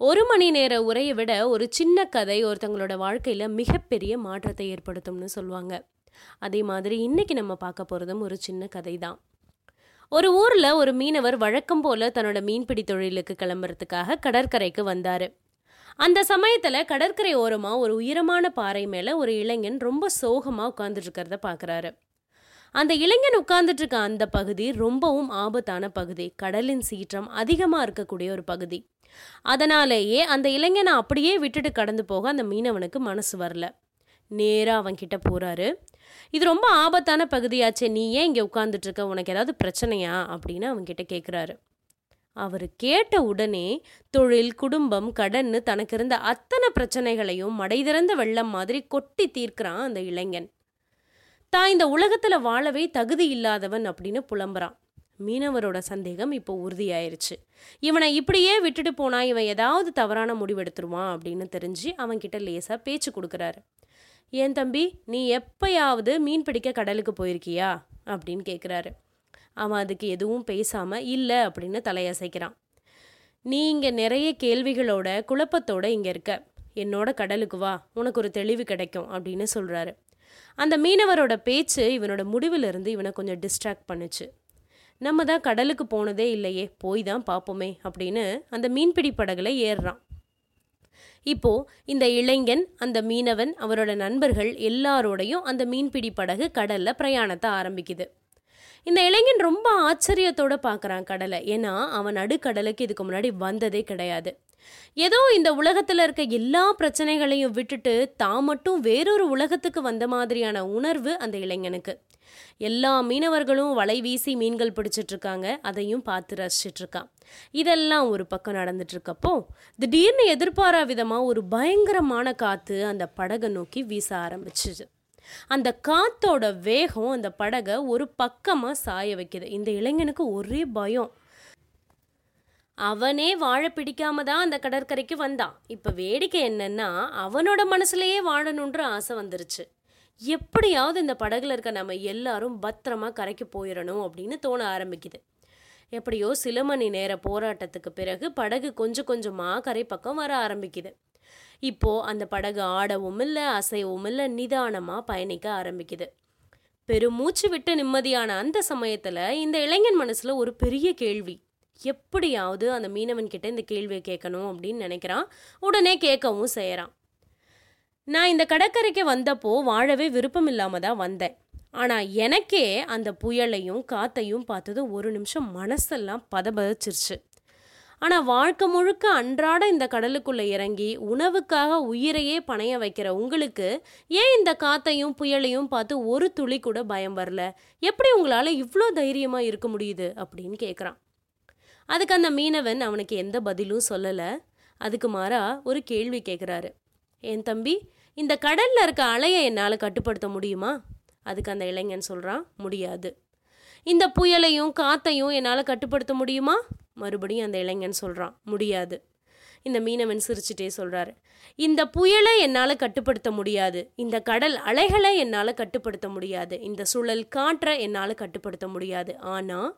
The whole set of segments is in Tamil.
ஒரு மணி நேர உரையை விட ஒரு சின்ன கதை ஒருத்தங்களோட வாழ்க்கையில் மிகப்பெரிய மாற்றத்தை ஏற்படுத்தும்னு சொல்லுவாங்க. அதே மாதிரி இன்னைக்கு நம்ம பார்க்க போகிறதும் ஒரு சின்ன கதை தான் ஒரு ஊரில் ஒரு மீனவர் வழக்கம் போல் தன்னோட மீன்பிடி தொழிலுக்கு கிளம்புறதுக்காக கடற்கரைக்கு வந்தார். அந்த சமயத்தில் கடற்கரை ஓரமாக ஒரு உயரமான பாறை மேலே ஒரு இளைஞன் ரொம்ப சோகமாக உட்காந்துட்டு இருக்கிறத பார்க்குறாரு அந்த இளைஞன் உட்கார்ந்துட்டு இருக்க அந்த பகுதி ரொம்பவும் ஆபத்தான பகுதி. கடலின் சீற்றம் அதிகமாக இருக்கக்கூடிய ஒரு பகுதி. அதனாலேயே அந்த இளைஞனை அப்படியே விட்டுட்டு கடந்து போக அந்த மீனவனுக்கு மனசு வரல. நேராக அவன் கிட்ட போறாரு. இது ரொம்ப ஆபத்தான பகுதியாச்சே நீ ஏன் இங்கே உட்காந்துட்டு இருக்க உனக்கு ஏதாவது பிரச்சனையா? அப்படின்னு அவன் கிட்ட அவர் கேட்ட உடனே தொழில் குடும்பம் கடன்னு தனக்கு இருந்த அத்தனை பிரச்சனைகளையும் மடை திறந்த வெள்ளம் மாதிரி கொட்டி தீர்க்கிறான் அந்த இளைஞன். தான் இந்த உலகத்தில் வாழவே தகுதி இல்லாதவன் அப்படின்னு புலம்புறான். மீனவரோட சந்தேகம் இப்போ உறுதியாயிருச்சு. இவனை இப்படியே விட்டுட்டு போனா இவன் ஏதாவது தவறான முடிவெடுத்துருவான் அப்படின்னு தெரிஞ்சு அவன்கிட்ட லேசாக பேச்சு கொடுக்குறாரு. ஏன் தம்பி நீ எப்பயாவது மீன் பிடிக்க கடலுக்கு போயிருக்கியா? அப்படின்னு கேட்குறாரு அவன் அதுக்கு எதுவும் பேசாமல் இல்லை அப்படின்னு தலையசைக்கிறான். நீ இங்கே நிறைய கேள்விகளோட குழப்பத்தோட இங்கே இருக்க. என்னோட கடலுக்கு வா உனக்கு ஒரு தெளிவு கிடைக்கும் அப்படின்னு சொல்கிறாரு அந்த மீனவரோட பேச்சு இவனோட முடிவிலிருந்து இவனை கொஞ்சம் டிஸ்ட்ராக்ட் பண்ணுச்சு. நம்ம தான் கடலுக்கு போனதே இல்லையே போய் தான் பார்ப்போமே அப்படின்னு அந்த மீன்பிடி படகுல ஏறுறான். இப்போ இந்த இளைஞன் அந்த மீனவன் அவரோட நண்பர்கள் எல்லாரோடையும் அந்த மீன்பிடி படகு கடல்ல பிரயாணத்தை ஆரம்பிக்குது. இந்த இளைஞன் ரொம்ப ஆச்சரியத்தோட பார்க்குறான் கடலை. ஏன்னா அவன் நடுக்கடலுக்கு இதுக்கு முன்னாடி வந்ததே கிடையாது. ஏதோ இந்த உலகத்துல இருக்க எல்லா பிரச்சனைகளையும் விட்டுட்டு தான் மட்டும் வேறொரு உலகத்துக்கு வந்த மாதிரியான உணர்வு அந்த இளைஞனுக்கு. எல்லா மீனவர்களும் வலை வீசி மீன்கள் பிடிச்சிட்டு இருக்காங்க அதையும் பார்த்து ரசிச்சிட்டு இருக்கான். இதெல்லாம் ஒரு பக்கம் நடந்துட்டு இருக்கப்போ திடீர்னு எதிர்பாரா விதமா ஒரு பயங்கரமான காத்து அந்த படகை நோக்கி வீச ஆரம்பிச்சுது. அந்த காத்தோட வேகம் அந்த படகை ஒரு பக்கமா சாய வைக்குது. இந்த இளைஞனுக்கு ஒரே பயம். அவனே வாழ பிடிக்காம தான் அந்த கடற்கரைக்கு வந்தான். இப்போ வேடிக்கை என்னன்னா அவனோட மனசுலயே வாழணுன்ற ஆசை வந்துருச்சு. எப்படியாவது இந்த படகுல இருக்க நம்ம எல்லாரும் பத்திரமா கரைக்கு போயிடணும் அப்படின்னு தோண ஆரம்பிக்குது. எப்படியோ சில மணி நேர போராட்டத்துக்கு பிறகு படகு கொஞ்சம் கொஞ்சமாக கரை பக்கம் வர ஆரம்பிக்குது. இப்போ அந்த படகு ஆடவும் இல்லை அசையவும் இல்லை நிதானமாக பயணிக்க ஆரம்பிக்குது. பெருமூச்சு விட்டு நிம்மதியான அந்த சமயத்தில் இந்த இளைஞன் மனசில் ஒரு பெரிய கேள்வி. எப்படியாவது அந்த மீனவன் கிட்ட இந்த கேள்வியை கேட்கணும் அப்படின்னு நினைக்கிறான். உடனே கேட்கவும் செய்கிறான் நான் இந்த கடற்கரைக்கு வந்தப்போ வாழவே விருப்பம் இல்லாமல் தான் வந்தேன். ஆனால் எனக்கே அந்த புயலையும் காத்தையும் பார்த்தது ஒரு நிமிஷம் மனசெல்லாம் பதபதச்சிருச்சு. ஆனால் வாழ்க்கை முழுக்க அன்றாட இந்த கடலுக்குள்ளே இறங்கி உணவுக்காக உயிரையே பணைய வைக்கிற உங்களுக்கு ஏன் இந்த காத்தையும் புயலையும் பார்த்து ஒரு துளி கூட பயம் வரல? எப்படி உங்களால் இவ்வளோ தைரியமாக இருக்க முடியுது? அப்படின்னு கேட்குறான். அதுக்கு அந்த மீனவன் அவனுக்கு எந்த பதிலும் சொல்லலை. அதுக்கு மாறா ஒரு கேள்வி கேட்குறாரு என் தம்பி இந்த கடலில் இருக்க அலையை என்னால் கட்டுப்படுத்த முடியுமா? அதுக்கு அந்த இளைஞன் சொல்கிறான் முடியாது. இந்த புயலையும் காத்தையும் என்னால் கட்டுப்படுத்த முடியுமா? மறுபடியும் அந்த இளைஞன் சொல்கிறான் முடியாது. இந்த மீனவன் சிரிச்சுட்டே சொல்கிறாரு இந்த புயலை என்னால் கட்டுப்படுத்த முடியாது. இந்த கடல் அலைகளை என்னால் கட்டுப்படுத்த முடியாது. இந்த சுழல் காற்றை என்னால் கட்டுப்படுத்த முடியாது. ஆனால்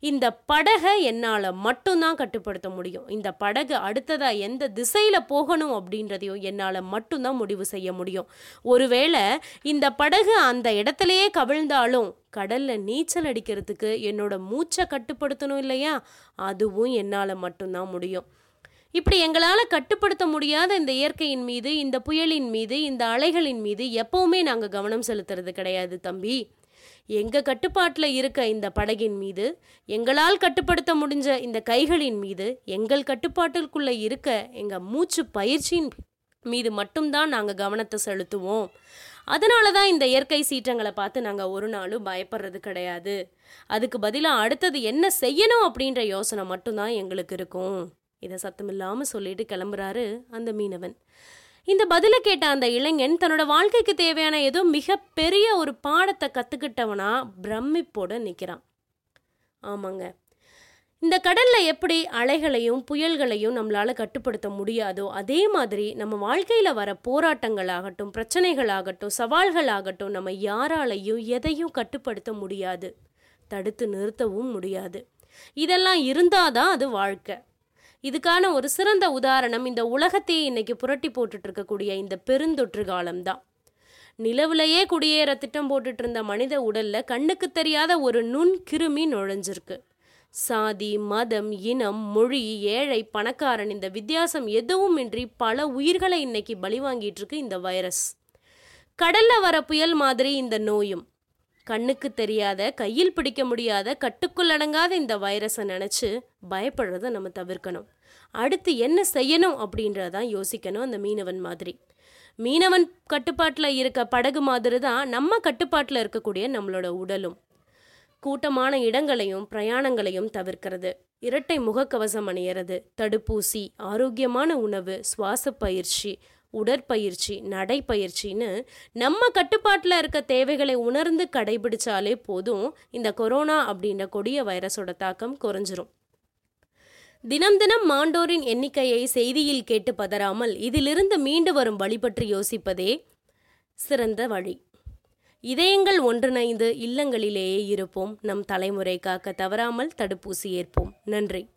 இந்த படகை என்னால் மட்டும்தான் கட்டுப்படுத்த முடியும். இந்த படகு அடுத்ததாக எந்த திசையில் போகணும் அப்படின்றதையும் என்னால் மட்டும்தான் முடிவு செய்ய முடியும். ஒருவேளை இந்த படகு அந்த இடத்துலையே கவிழ்ந்தாலும் கடலில் நீச்சல் அடிக்கிறதுக்கு என்னோட மூச்சை கட்டுப்படுத்தணும் இல்லையா? அதுவும் என்னால் மட்டும்தான் முடியும். இப்படி எங்களால் கட்டுப்படுத்த முடியாத இந்த இயற்கையின் மீது இந்த புயலின் மீது இந்த அலைகளின் மீது எப்பவுமே நாங்கள் கவனம் செலுத்துறது கிடையாது தம்பி. எங்கள் கட்டுப்பாட்டில் இருக்க இந்த படகின் மீது எங்களால் கட்டுப்படுத்த முடிஞ்ச இந்த கைகளின் மீது எங்கள் கட்டுப்பாட்டுக்குள்ளே இருக்க எங்கள் மூச்சு பயிற்சியின் மீது மட்டும்தான் நாங்கள் கவனத்தை செலுத்துவோம். அதனால தான் இந்த இயற்கை சீற்றங்களை பார்த்து நாங்கள் ஒரு நாளும் பயப்படுறது கிடையாது. அதுக்கு பதிலாக அடுத்தது என்ன செய்யணும் அப்படின்ற யோசனை மட்டும்தான் எங்களுக்கு இருக்கும். இதை சத்தமில்லாமல் சொல்லிட்டு கிளம்புறாரு அந்த மீனவன். இந்த பதிலை கேட்ட அந்த இளைஞன் தன்னோட வாழ்க்கைக்கு தேவையான ஏதோ மிக பெரிய ஒரு பாடத்தை கற்றுக்கிட்டவனா பிரமிப்போட நிற்கிறான் ஆமாங்க. இந்த கடலில் எப்படி அலைகளையும் புயல்களையும் நம்மளால் கட்டுப்படுத்த முடியாதோ அதே மாதிரி நம்ம வாழ்க்கையில் வர போராட்டங்களாகட்டும் பிரச்சனைகளாகட்டும் சவால்களாகட்டும் நம்ம யாராலையும் எதையும் கட்டுப்படுத்த முடியாது. தடுத்து நிறுத்தவும் முடியாது. இதெல்லாம் இருந்தாதான் அது வாழ்க்கை. இதுக்கான ஒரு சிறந்த உதாரணம் இந்த உலகத்தையே இன்னைக்கு புரட்டி போட்டுட்டு இருக்கக்கூடிய இந்த பெருந்தொற்று காலம்தான். நிலவுலையே குடியேற திட்டம் போட்டுட்டு இருந்த மனித உடல்ல கண்ணுக்கு தெரியாத ஒரு நுண் கிருமி நுழைஞ்சிருக்கு. சாதி மதம் இனம் மொழி ஏழை பணக்காரன் இந்த வித்தியாசம் எதுவும் இன்றி பல உயிர்களை இன்னைக்கு பலி வாங்கிட்டு இருக்கு இந்த வைரஸ். கடல்ல வர புயல் மாதிரி இந்த நோயும். கண்ணுக்கு தெரியாத கையில் பிடிக்க முடியாத கட்டுக்குள் அடங்காத இந்த வைரஸை நினச்சி பயப்படுறத நம்ம தவிர்க்கணும். அடுத்து என்ன செய்யணும் அப்படின்றதான் யோசிக்கணும் அந்த மீனவன் மாதிரி. மீனவன் கட்டுப்பாட்டில் இருக்க படகு மாதிரி தான் நம்ம கட்டுப்பாட்டில் இருக்கக்கூடிய நம்மளோட உடலும். கூட்டமான இடங்களையும் பிரயாணங்களையும் தவிர்க்கிறது. இரட்டை முகக்கவசம் அணியறது தடுப்பூசி ஆரோக்கியமான உணவு சுவாச பயிற்சி உடற்பயிற்சி நடைப்பயிற்சின்னு நம்ம கட்டுப்பாட்டில் இருக்க தேவைகளை உணர்ந்து கடைபிடிச்சாலே போதும் இந்த கொரோனா அப்படின்ற கொடிய வைரஸோட தாக்கம் குறைஞ்சிரும். தினம் தினம் மாண்டோரின் எண்ணிக்கையை செய்தியில் கேட்டு பதறாமல் இதிலிருந்து மீண்டு வரும் வழி பற்றி யோசிப்பதே சிறந்த வழி. இதயங்கள் ஒன்றிணைந்து இல்லங்களிலேயே இருப்போம். நம் தலைமுறை காக்க தவறாமல் தடுப்பூசி ஏற்போம். நன்றி.